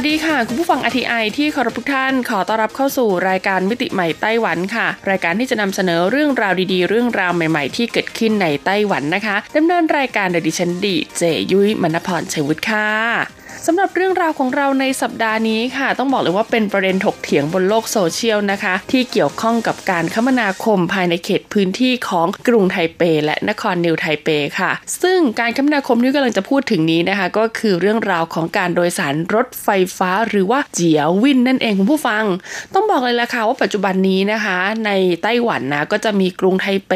วัสดีค่ะ คุณผู้ฟังอทีไอที่เคารพทุกท่านขอต้อนรับเข้าสู่รายการมิติใหม่ไต้หวันค่ะ รายการที่จะนำเสนอเรื่องราวดีๆ เรื่องราวใหม่ๆ ที่เกิดขึ้นในไต้หวันนะคะดำเนินรายการโดยดิฉันดีเจยุ้ยมณพรชัยวุฒิค่ะสำหรับเรื่องราวของเราในสัปดาห์นี้ค่ะ ต้องบอกเลยว่าเป็นประเด็นถกเถียงบนโลกโซเชียลนะคะ ที่เกี่ยวข้องกับการคมนาคมภายในเขตพื้นที่ของกรุงไทเป และนครนิวไทเปค่ะ ซึ่งการคมนาคมที่กำลังจะพูดถึงนี้นะคะ ก็คือเรื่องราวของการโดยสารรถไฟฟ้า หรือว่าเจียววินนั่นเองคุณผู้ฟัง ต้องบอกเลยละค่ะว่าปัจจุบันนี้นะคะ ในไต้หวันนะก็จะมีกรุงไทเป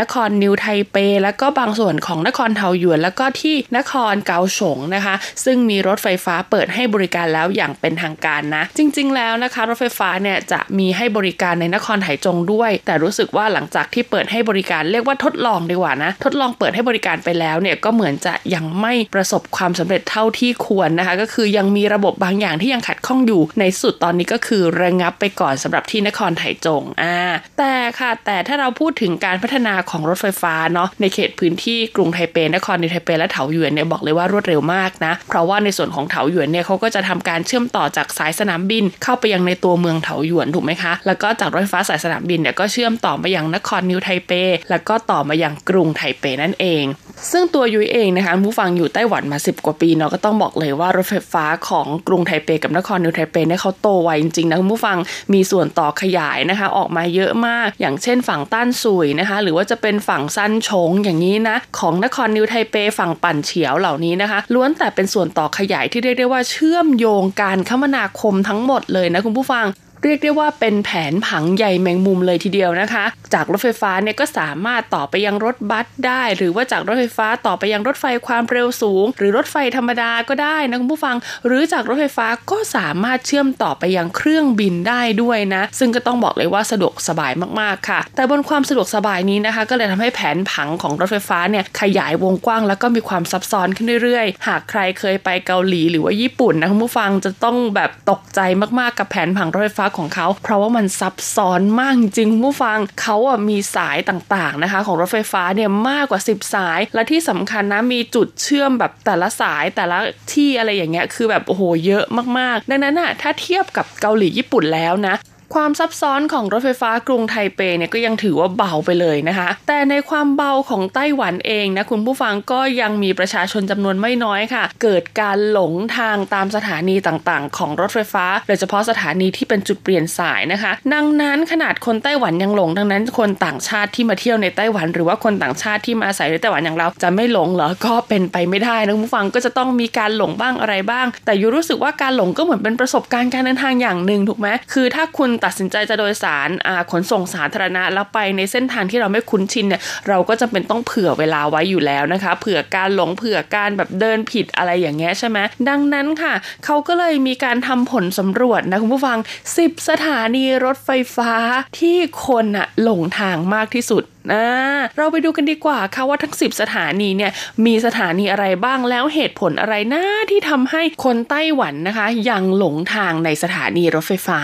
นครนิวไทเป แล้วก็บางส่วนของนครเทาหยวน แล้วก็ที่นครเกาสงนะคะ ซึ่งมีรถถไฟฟ้าเปิดให้บริการแล้วอย่างเป็นทางการนะ จริง ๆ แล้วนะคะ รถไฟฟ้าเนี่ยจะมีให้บริการในนครไถจงด้วย แต่รู้สึกว่าหลังจากที่เปิดให้บริการเรียกว่าทดลองดีกว่านะ ทดลองเปิดให้บริการไปแล้วเนี่ยก็เหมือนจะยังไม่ประสบความสำเร็จเท่าที่ควรนะคะ ก็คือยังมีระบบบางอย่างที่ยังขัดข้องอยู่ ในสุดตอนนี้ก็คือระงับไปก่อนสำหรับที่นครไถจงอ่าแต่ค่ะแต่ถ้าเราพูดถึงการพัฒนาของรถไฟฟ้าเนาะในเขตพื้นที่กรุงไทเปนครนิวไทเปและเถาหยวนเนี่ยบอกเลยว่ารวดเร็วมากนะ เพราะว่าในส่วนของเถาหยวนเนี่ยเขาก็จะทำการเชื่อมต่อจากสายสนามบิน เข้าไปยังในตัวเมืองเถาหยวนถูกไหมคะ แล้วก็จากรถไฟฟ้าสายสนามบินเนี่ยก็เชื่อมต่อมายังนครนิวไทเป แล้วก็ต่อมายังกรุงไทเปนั่นเอง ซึ่งตัวยุ้ยเองนะคะผู้ฟังอยู่ไต้หวันมา 10 กว่าปีเนาะก็ต้องบอกเลยว่ารถไฟฟ้าของกรุงไทเปกับนครนิวไทเปเนี่ยเขาโตไวจริงๆนะคุณผู้ฟังมีส่วนต่อขยายนะคะออกมาเยอะมาก อย่างเช่นฝั่งต้านซุยนะคะ หรือว่าจะเป็นฝั่งซันชงอย่างนี้นะ ของนครนิวไทเปฝั่งปั่นเฉียวเหล่านี้นะคะล้วนแต่เป็นส่วนต่อขยายที่เรียกได้ว่าเชื่อมโยงการคมนาคมทั้งหมดเลยนะคุณผู้ฟัง เรียกได้ว่าเป็นแผนผังใหญ่แมงมุมเลยทีเดียวนะคะ จากรถไฟฟ้าเนี่ยก็สามารถต่อไปยังรถบัสได้ หรือว่าจากรถไฟฟ้าต่อไปยังรถไฟความเร็วสูง หรือรถไฟธรรมดาก็ได้นะคุณผู้ฟัง หรือจากรถไฟฟ้าก็สามารถเชื่อมต่อไปยังเครื่องบินได้ด้วยนะ ซึ่งก็ต้องบอกเลยว่าสะดวกสบายมากๆค่ะ แต่บนความสะดวกสบายนี้นะคะ ก็เลยทำให้แผนผังของรถไฟฟ้าเนี่ยขยายวงกว้างแล้วก็มีความซับซ้อนขึ้นเรื่อยๆ หากใครเคยไปเกาหลีหรือว่าญี่ปุ่นนะคุณผู้ฟังจะต้องแบบตกใจมากๆกับแผนผังรถไฟฟ้าของเขา เพราะว่ามันซับซ้อนมากจริงคุณผู้ฟังเขาอะมีสายต่างๆนะคะ ของรถไฟฟ้าเนี่ยมากกว่า 10 สาย และที่สำคัญนะมีจุดเชื่อมแบบแต่ละสายแต่ละที่อะไรอย่างเงี้ยคือแบบโอ้โหเยอะมากๆ ดังนั้นอะถ้าเทียบกับเกาหลีญี่ปุ่นแล้วนะ ความซับซ้อนของรถไฟฟ้ากรุงไทเปเนี่ยก็ยังถือว่าเบาไปเลยนะคะ แต่ในความเบาของไต้หวันเองนะคุณผู้ฟังก็ยังมีประชาชนจำนวนไม่น้อยค่ะ เกิดการหลงทางตามสถานีต่างๆ ของรถไฟฟ้าโดยเฉพาะสถานีที่เป็นจุดเปลี่ยนสายนะคะ ดังนั้นขนาดคนไต้หวันยังหลงดังนั้น คนต่างชาติที่มาเที่ยวในไต้หวัน หรือว่าคนต่างชาติที่มาอาศัยในไต้หวันอย่างเราจะไม่หลงเหรอก็เป็นไปไม่ได้นะคุณผู้ฟังก็จะต้องมีการหลงบ้างอะไรบ้าง แต่ยูรู้สึกว่าการหลงก็เหมือนเป็นประสบการณ์การเดินทางอย่างหนึ่งถูกไหมคือถ้าคุณตัดสินใจจะโดยสารขนส่งสาธารณะแล้วไปในเส้นทางที่เราไม่คุ้นชินเนี่ยเราก็จะเป็นต้องเผื่อเวลาไว้อยู่แล้วนะคะ เผื่อการหลงเผื่อการแบบเดินผิดอะไรอย่างเงี้ยใช่ไหมดังนั้นค่ะ เขาก็เลยมีการทำผลสำรวจนะคุณผู้ฟัง 10 สถานีรถไฟฟ้าที่คนอะหลงทางมากที่สุดนะเราไปดูกันดีกว่าค่ะว่าทั้ง 10 สถานีเนี่ยมีสถานีอะไรบ้างแล้วเหตุผลอะไรนะที่ทำให้คนไต้หวันนะคะ ยังหลงทางในสถานีรถไฟฟ้า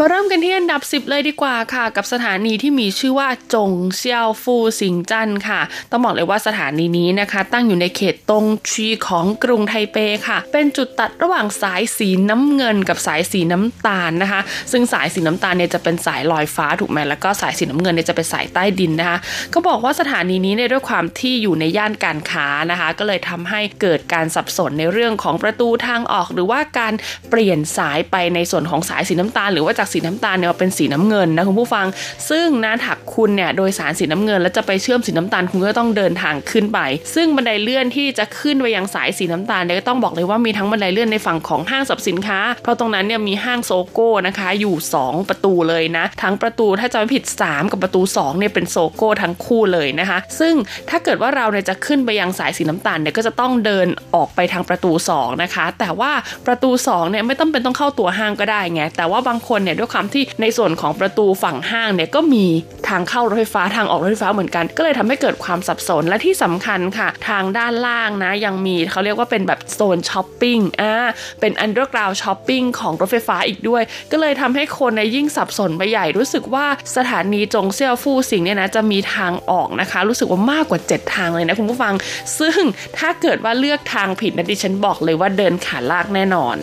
มาเริ่มกันที่อันดับ 10 เลยดีกว่าค่ะ กับสถานีที่มีชื่อว่าจงเซียวฟูสิงจันค่ะ ต้องบอกเลยว่าสถานีนี้นะคะ ตั้งอยู่ในเขตตงชีของกรุงไทเปค่ะ เป็นจุดตัดระหว่างสายสีน้ำเงินกับสายสีน้ำตาลนะคะ ซึ่งสายสีน้ำตาลเนี่ยจะเป็นสายลอยฟ้าถูกไหมแล้วก็สายสีน้ำเงินเนี่ยจะเป็นสายใต้ดินนะคะก็บอกว่าสถานีนี้เนี่ยด้วยความที่อยู่ในย่านการค้านะคะ ก็เลยทำให้เกิดการสับสนในเรื่องของประตูทางออก หรือว่าการเปลี่ยนสายไปในส่วนของสายสีน้ำตาล หรือว่าจากจากสีน้ำตาลเนี่ยมาเป็นสีน้ำเงินนะคุณผู้ฟัง ซึ่งนะถักคุณเนี่ยโดยสารสีน้ำเงิน แล้วจะไปเชื่อมสีน้ำตาลคุณก็ต้องเดินทางขึ้นไป ซึ่งบันไดเลื่อนที่จะขึ้นไปยังสายสีน้ำตาลเนี่ยก็ต้องบอกเลยว่ามีทั้งบันไดเลื่อนในฝั่งของห้างสรรพสินค้า เพราะตรงนั้นเนี่ยมีห้างโซโก้นะคะ อยู่ 2 ประตูเลยนะ ทั้งประตูถ้าจะไม่ผิด 3 กับประตู2เนี่ยเป็นโซโก้ทั้งคู่เลยนะคะ ซึ่งถ้าเกิดว่าเราเนี่ยจะขึ้นไปยังสายสีน้ำตาลเนี่ยก็จะต้องเดินออกไปทางประตู2นะคะ แต่ว่าประตู2เนี่ยไม่ต้องเป็นต้องเข้าตัวห้างก็ได้ไงแต่ว่าบางคนเนี่ยด้วยความที่ในส่วนของประตูฝั่งห้างเนี่ยก็มีทางเข้ารถไฟฟ้าทางออกรถไฟฟ้าเหมือนกัน ก็เลยทำให้เกิดความสับสนและที่สำคัญค่ะ ทางด้านล่างนะยังมีเขาเรียกว่าเป็นแบบโซนช้อปปิ้งอ่าเป็น underground shopping ของรถไฟฟ้าอีกด้วย ก็เลยทำให้คนในยิ่งสับสนไปใหญ่รู้สึกว่าสถานีจงเซี่ยวฟู่สิงเนี่ยนะจะมีทางออกนะคะ รู้สึกว่ามากกว่า 7 ทางเลยนะคุณผู้ฟัง ซึ่งถ้าเกิดว่าเลือกทางผิดนะดิฉันบอกเลยว่าเดินขาลากแน่นอน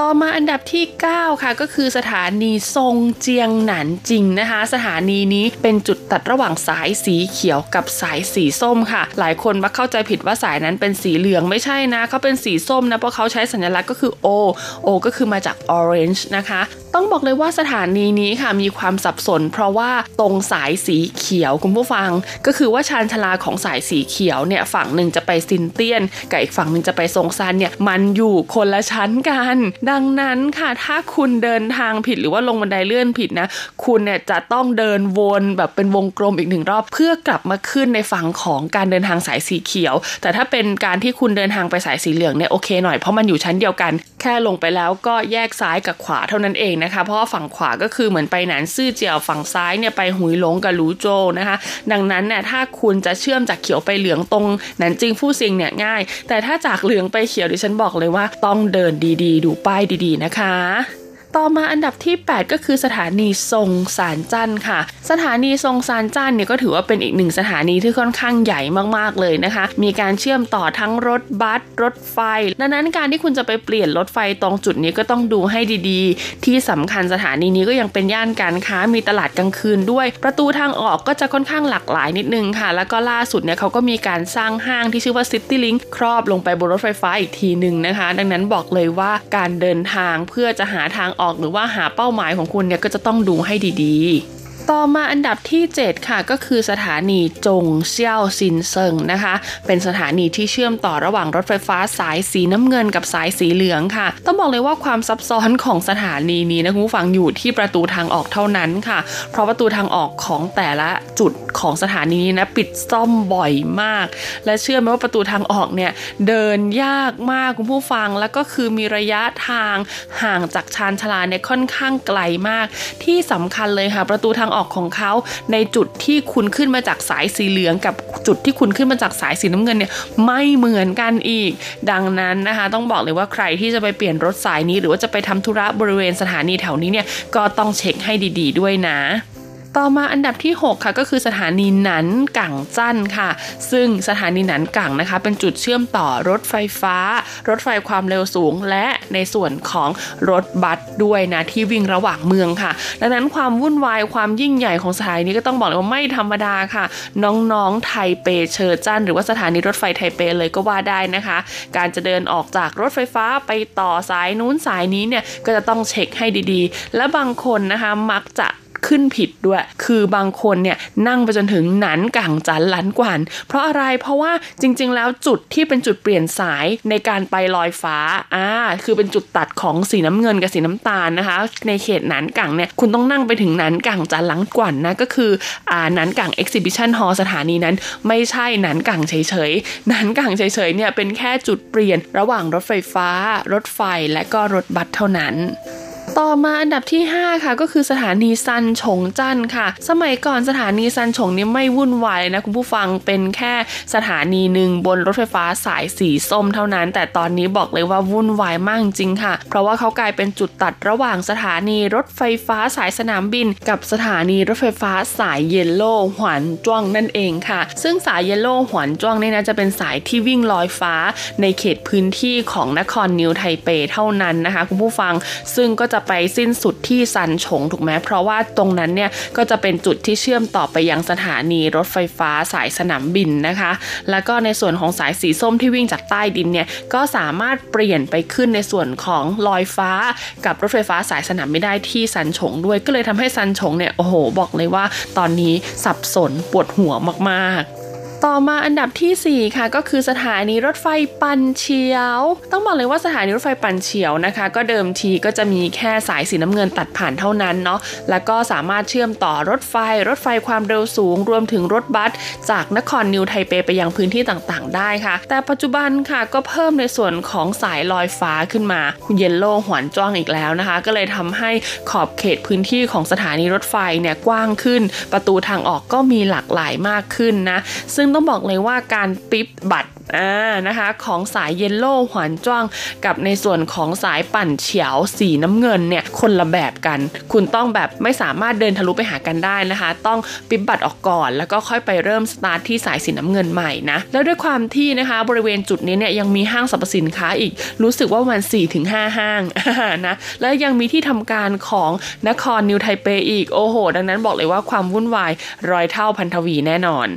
ต่อมาอันดับที่ 9 ค่ะ ก็คือสถานีทรงเจียงหนันจริงนะคะ สถานีนี้เป็นจุดตัดระหว่างสายสีเขียวกับสายสีส้มค่ะ หลายคนมักเข้าใจผิดว่าสายนั้นเป็นสีเหลืองไม่ใช่นะเขาเป็นสีส้มนะเพราะเขาใช้สัญลักษณ์ก็คือ O O ก็คือมาจาก orange นะคะ ต้องบอกเลยว่าสถานีนี้ค่ะมีความสับสน เพราะว่าตรงสายสีเขียวคุณผู้ฟัง ก็คือว่าชานชาลาของสายสีเขียวเนี่ยฝั่งหนึ่งจะไปซินเตียนกับอีกฝั่งหนึ่งจะไปทรงซานเนี่ยมันอยู่คนละชั้นกันดังนั้นค่ะถ้าคุณเดินทางผิดหรือว่าลงบันไดเลื่อนผิดนะ คุณเนี่ยจะต้องเดินวนแบบเป็นวงกลมอีกหนึ่งรอบ เพื่อกลับมาขึ้นในฝั่งของการเดินทางสายสีเขียว แต่ถ้าเป็นการที่คุณเดินทางไปสายสีเหลืองเนี่ยโอเคหน่อยเพราะมันอยู่ชั้นเดียวกัน แค่ลงไปแล้วก็แยกซ้ายกับขวาเท่านั้นเองนะคะ เพราะว่าฝั่งขวาก็คือเหมือนไปหนานซื่อเจียวฝั่งซ้ายเนี่ยไปหุยหลงกับหลูโจนะคะ ดังนั้นเนี่ยถ้าคุณจะเชื่อมจากเขียวไปเหลืองตรงหนันจิงฟู่ซิงเนี่ยง่าย แต่ถ้าจากเหลืองไปเขียวดิฉันบอกเลยว่าต้องเดินดีๆ ดูป้ายดีๆนะคะ ต่อมาอันดับที่ 8 ก็คือสถานีทรงสารจันค่ะ สถานีทรงสารจันเนี่ยก็ถือว่าเป็นอีกหนึ่งสถานีที่ค่อนข้างใหญ่มากๆเลยนะคะ มีการเชื่อมต่อทั้งรถบัสรถไฟ ดังนั้นการที่คุณจะไปเปลี่ยนรถไฟตรงจุดนี้ก็ต้องดูให้ดีๆ ที่สำคัญสถานีนี้ก็ยังเป็นย่านการค้ามีตลาดกลางคืนด้วย ประตูทางออกก็จะค่อนข้างหลากหลายนิดนึงค่ะ แล้วก็ล่าสุดเนี่ยเขาก็มีการสร้างห้างที่ชื่อว่า City Link ครอบลงไปบนรถไฟฟ้าอีกทีหนึ่งนะคะ ดังนั้นบอกเลยว่าการเดินทางเพื่อจะหาทางออกหรือว่าหาเป้าหมายของคุณเนี่ยก็จะต้องดูให้ดีๆ ต่อมาอันดับที่ 7 ค่ะก็คือสถานีจงเซี่ยวซินเซิงนะคะ เป็นสถานีที่เชื่อมต่อระหว่างรถไฟฟ้าสายสีน้ำเงินกับสายสีเหลืองค่ะ ต้องบอกเลยว่าความซับซ้อนของสถานีนี้นะคุณผู้ฟังอยู่ที่ประตูทางออกเท่านั้นค่ะ เพราะประตูทางออกของแต่ละจุดของสถานีนี้นะปิดซ่อมบ่อยมาก และเชื่อไหมว่าประตูทางออกเนี่ยเดินยากมากคุณผู้ฟังแล้วก็คือมีระยะทางห่างจากชานชาลาเนี่ยค่อนข้างไกลมาก ที่สำคัญเลยค่ะ ประตูทางออกของเขาในจุดที่คุณขึ้นมาจากสายสีเหลืองกับจุดที่คุณขึ้นมาจากสายสีน้ำเงินเนี่ยไม่เหมือนกันอีก ดังนั้นนะคะต้องบอกเลยว่าใครที่จะไปเปลี่ยนรถสายนี้ หรือว่าจะไปทำธุระบริเวณสถานีแถวนี้เนี่ยก็ต้องเช็คให้ดี ๆ ด้วยนะ ต่อมาอันดับที่ 6 ค่ะก็คือสถานีหนันกังจั่นค่ะ ซึ่งสถานีหนันกังนะคะ เป็นจุดเชื่อมต่อรถไฟฟ้า รถไฟความเร็วสูง และในส่วนของรถบัสด้วยนะที่วิ่งระหว่างเมืองค่ะ ดังนั้นความวุ่นวายความยิ่งใหญ่ของสถานีก็ต้องบอกเลยว่าไม่ธรรมดาค่ะ น้องๆไทเป 车站 หรือว่าสถานีรถไฟไทเปเลยก็ว่าได้นะคะ การจะเดินออกจากรถไฟฟ้าไปต่อสายนู้นสายนี้เนี่ยก็จะต้องเช็คให้ดีๆ และบางคนนะคะมักจะ ขึ้นผิดด้วย คือบางคนเนี่ยนั่งไปจนถึงหนันกังจันหลันกวัน เพราะอะไรเพราะว่าจริง ๆ แล้วจุดที่เป็นจุดเปลี่ยนสายในการไปลอยฟ้าอ่าคือเป็นจุดตัดของสีน้ำเงินกับสีน้ำตาลนะคะ ในเขตหนันกังเนี่ยคุณต้องนั่งไปถึงหนันกังจันหลังกวันนะก็คืออ่าหนันกัง exhibition hall สถานีนั้น ไม่ใช่หนันกังเฉยๆหนันกังเฉยๆเนี่ยเป็นแค่จุดเปลี่ยนระหว่างรถไฟฟ้า รถไฟและก็รถบัสเท่านั้น ต่อมาอันดับที่ 5 ค่ะ ก็คือสถานีซันฉงจันค่ะ สมัยก่อนสถานีซันฉงนี่ไม่วุ่นวายนะ คุณผู้ฟังเป็นแค่สถานีหนึ่งบนรถไฟฟ้าสายสีส้มเท่านั้น แต่ตอนนี้บอกเลยว่าวุ่นวายมากจริงค่ะ เพราะว่าเขากลายเป็นจุดตัดระหว่างสถานีรถไฟฟ้าสายสนามบิน กับสถานีรถไฟฟ้าสาย Yellow 环状 นั่นเองค่ะ ซึ่งสาย Yellow 环状 นี่นะจะเป็นสายที่วิ่งลอยฟ้าในเขตพื้นที่ของนครนิวไทเปเท่านั้นนะคะ คุณผู้ฟังซึ่งก็จะไปสิ้นสุดที่ซันฉงถูกไหมเพราะว่าตรงนั้นเนี่ยก็จะเป็นจุดที่เชื่อมต่อไปยังสถานีรถไฟฟ้าสายสนามบินนะคะ แล้วก็ในส่วนของสายสีส้มที่วิ่งจากใต้ดินเนี่ยก็สามารถเปลี่ยนไปขึ้นในส่วนของลอยฟ้ากับรถไฟฟ้าสายสนามไม่ได้ที่ซันฉงด้วยก็เลยทำให้ซันฉงเนี่ยโอ้โห บอกเลยว่าตอนนี้สับสนปวดหัวมากๆ ต่อมาอันดับที่ 4 ค่ะก็คือสถานีรถไฟปันเฉียว ต้องบอกเลยว่าสถานีรถไฟปันเฉียวนะคะ ก็เดิมทีก็จะมีแค่สายสีน้ำเงินตัดผ่านเท่านั้นเนาะแล้วก็สามารถเชื่อมต่อรถไฟ รถไฟความเร็วสูง รวมถึงรถบัสจากนครนิวไทเปไปยังพื้นที่ต่างๆ ได้ค่ะ แต่ปัจจุบันค่ะก็เพิ่มในส่วนของสายลอยฟ้าขึ้นมา คุณเยนโล่หวนจ้องอีกแล้วนะคะ ก็เลยทำให้ขอบเขตพื้นที่ของสถานีรถไฟเนี่ยกว้างขึ้น ประตูทางออกก็มีหลากหลายมากขึ้นนะซึ่งต้องบอกเลยว่าการปิ๊บบัตรอ่านะคะของสายเยลโล่หวานจ้างกับในส่วนของสายปั่นเฉียวสีน้ำเงินเนี่ยคนละแบบกัน คุณต้องแบบไม่สามารถเดินทะลุไปหากันได้นะคะ ต้องปิ๊บบัตรออกก่อน แล้วก็ค่อยไปเริ่มสตาร์ทที่สายสีน้ำเงินใหม่นะแล้วด้วยความที่นะคะบริเวณจุดนี้เนี่ยยังมีห้างสรรพสินค้าอีก รู้สึกว่าวัน4-5ถึงห้าห้างนะแล้วยังมีที่ทำการของนครนิวไทเปอีกโอ้โห ดังนั้นบอกเลยว่าความวุ่นวายรอยเท่าพันทวีแน่นอน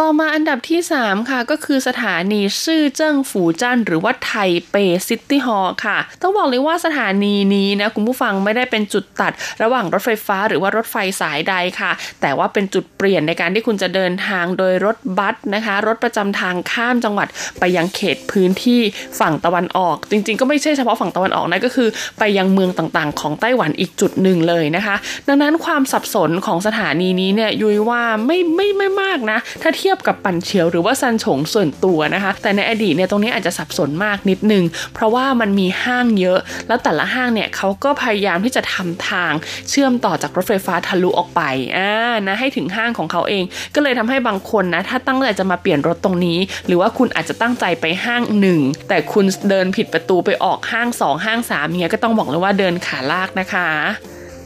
ต่อมาอันดับที่ 3 ค่ะ ก็คือสถานีซื่อเจิ้งฝูจันหรือว่าไทเปCity Hall ค่ะ ต้องบอกเลยว่าสถานีนี้นะ คุณผู้ฟังไม่ได้เป็นจุดตัดระหว่างรถไฟฟ้าหรือว่ารถไฟสายใดค่ะ แต่ว่าเป็นจุดเปลี่ยนในการที่คุณจะเดินทางโดยรถบัสนะคะ รถประจำทางข้ามจังหวัดไปยังเขตพื้นที่ฝั่งตะวันออก จริง ๆ ก็ไม่ใช่เฉพาะฝั่งตะวันออกนะก็คือ ไปยังเมืองต่างๆ ของไต้หวันอีกจุดหนึ่งเลยนะคะ ดังนั้นความสับสนของสถานีนี้เนี่ยยุ้ยว่าไม่ไม่ไม่มากนะถ้าเทียบกับปั่นเฉียวหรือว่าซันฉงส่วนตัวนะคะ แต่ในอดีตเนี่ยตรงนี้อาจจะสับสนมากนิดนึง เพราะว่ามันมีห้างเยอะ แล้วแต่ละห้างเนี่ยเขาก็พยายามที่จะทำทางเชื่อมต่อจากรถไฟฟ้าทะลุออกไปอ่านะให้ถึงห้างของเขาเอง ก็เลยทำให้บางคนนะถ้าตั้งใจจะมาเปลี่ยนรถตรงนี้ หรือว่าคุณอาจจะตั้งใจไปห้างหนึ่งแต่คุณเดินผิดประตูไปออกห้าง 2 ห้าง3เนี้ยก็ต้องบอกเลยว่าเดินขาลากนะคะ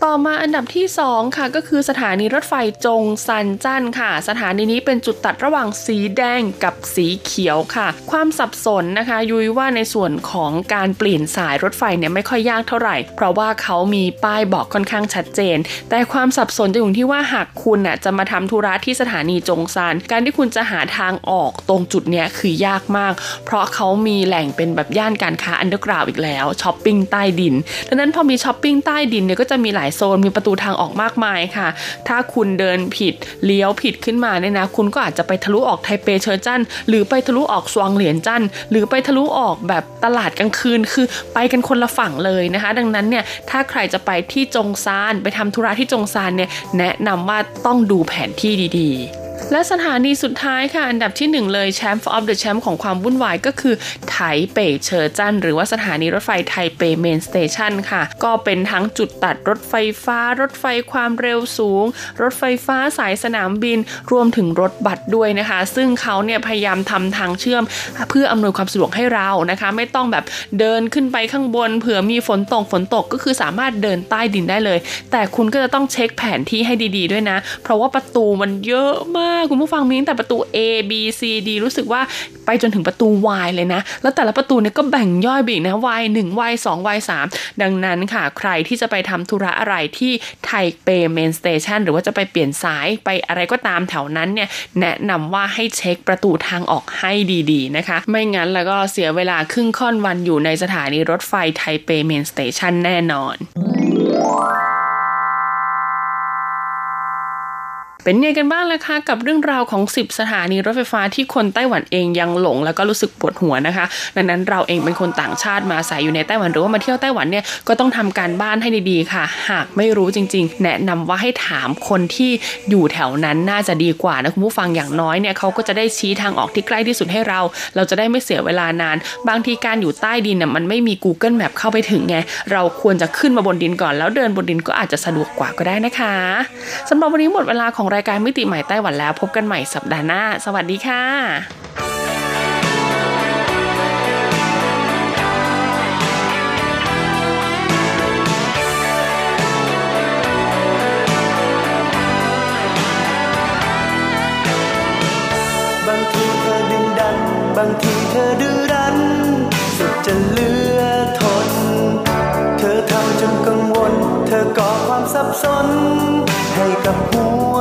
ต่อมาอันดับที่ 2 ค่ะก็คือสถานีรถไฟจงซันจันค่ะ สถานีนี้เป็นจุดตัดระหว่างสีแดงกับสีเขียวค่ะ ความสับสนนะคะ ยุ้ยว่าในส่วนของการเปลี่ยนสายรถไฟเนี่ยไม่ค่อยยากเท่าไหร่ เพราะว่าเขามีป้ายบอกค่อนข้างชัดเจน แต่ความสับสนจะอยู่ที่ว่าหากคุณน่ะจะมาทำธุระที่สถานีจงซันการที่คุณจะหาทางออกตรงจุดเนี้ยคือยากมาก เพราะเขามีแหล่งเป็นแบบย่านการค้า underground อีกแล้วช้อปปิ้งใต้ดินดังนั้นพอมีช้อปปิ้งใต้ดินเนี่ยก็จะมีหลายายโซนมีประตูทางออกมากมายค่ะ ถ้าคุณเดินผิดเลี้ยวผิดขึ้นมาเนี่ยนะคุณก็อาจจะไปทะลุออกไทเปเชอร์จันหรือไปทะลุออกสวงเหรียญจันหรือไปทะลุออกแบบตลาดกลางคืน คือไปกันคนละฝั่งเลยนะคะ ดังนั้นเนี่ยถ้าใครจะไปที่จงซาน ไปทำธุระที่จงซานเนี่ยแนะนำว่าต้องดูแผนที่ดีๆ และสถานีสุดท้ายค่ะ อันดับที่1เลย champ of the champ ของความวุ่นวายก็คือไถเปเชอร์จันหรือว่าสถานีรถไฟ Taipei Main Station ค่ะ ก็เป็นทั้งจุดตัดรถไฟฟ้า รถไฟความเร็วสูง รถไฟฟ้าสายสนามบิน รวมถึงรถบัสด้วยนะคะ ซึ่งเขาเนี่ยพยายามทำทางเชื่อม เพื่ออำนวยความสะดวกให้เรานะคะ ไม่ต้องแบบเดินขึ้นไปข้างบนเผื่อมีฝนตกฝนตกก็คือสามารถเดินใต้ดินได้เลย แต่คุณก็จะต้องเช็คแผนที่ให้ดี ๆ ด้วยนะ เพราะว่าประตูมันเยอะมากคุณผู้ฟังมีตั้งแต่ประตู A B C D รู้สึกว่าไปจนถึงประตู Y เลยนะ แล้วแต่ละประตูเนี่ยก็แบ่งย่อยอีกนะ Y 1 Y 2 Y 3ดังนั้นค่ะ ใครที่จะไปทำธุระอะไรที่ Taipei Main Station หรือว่าจะไปเปลี่ยนสายไปอะไรก็ตามแถวนั้นเนี่ย แนะนำว่าให้เช็คประตูทางออกให้ดีๆนะคะ ไม่งั้นแล้วก็เสียเวลาครึ่งค่อนวันอยู่ในสถานีรถไฟ Taipei Main Station แน่นอน เป็นไงกันบ้างล่ะคะกับเรื่องราวของ 10 สถานีรถไฟฟ้าที่คนไต้หวันเองยังหลง แล้วก็รู้สึกปวดหัวนะคะ ดังนั้นเราเองเป็นคนต่างชาติมาอาศัยอยู่ในไต้หวันหรือว่ามาเที่ยวไต้หวันเนี่ยก็ต้องทำการบ้านให้ดีๆค่ะ หากไม่รู้จริง ๆ แนะนำว่าให้ถามคนที่อยู่แถวนั้นน่าจะดีกว่านะคุณผู้ฟังอย่างน้อยเนี่ยเขาก็จะได้ชี้ทางออกที่ใกล้ที่สุดให้เรา เราจะได้ไม่เสียเวลานาน บางทีการอยู่ใต้ดินน่ยมันไม่มี Google Map เข้าไปถึงไงเราควรจะขึ้นมาบนดินก่อน แล้วเดินบนดินก็อาจจะสะดวกกว่าก็ได้นะคะสำหรับวันนี้หมดเวลาของรายการมิติใหม่ไต้หวันแล้ว พบกันใหม่สัปดาห์หน้า สวัสดีค่ะบางทีเธอดึงดันบางทีเธอดื้อรั้น สุดจะเลือทน เธอทำจนกังวล เธอก่อความสับสน ให้กับหัว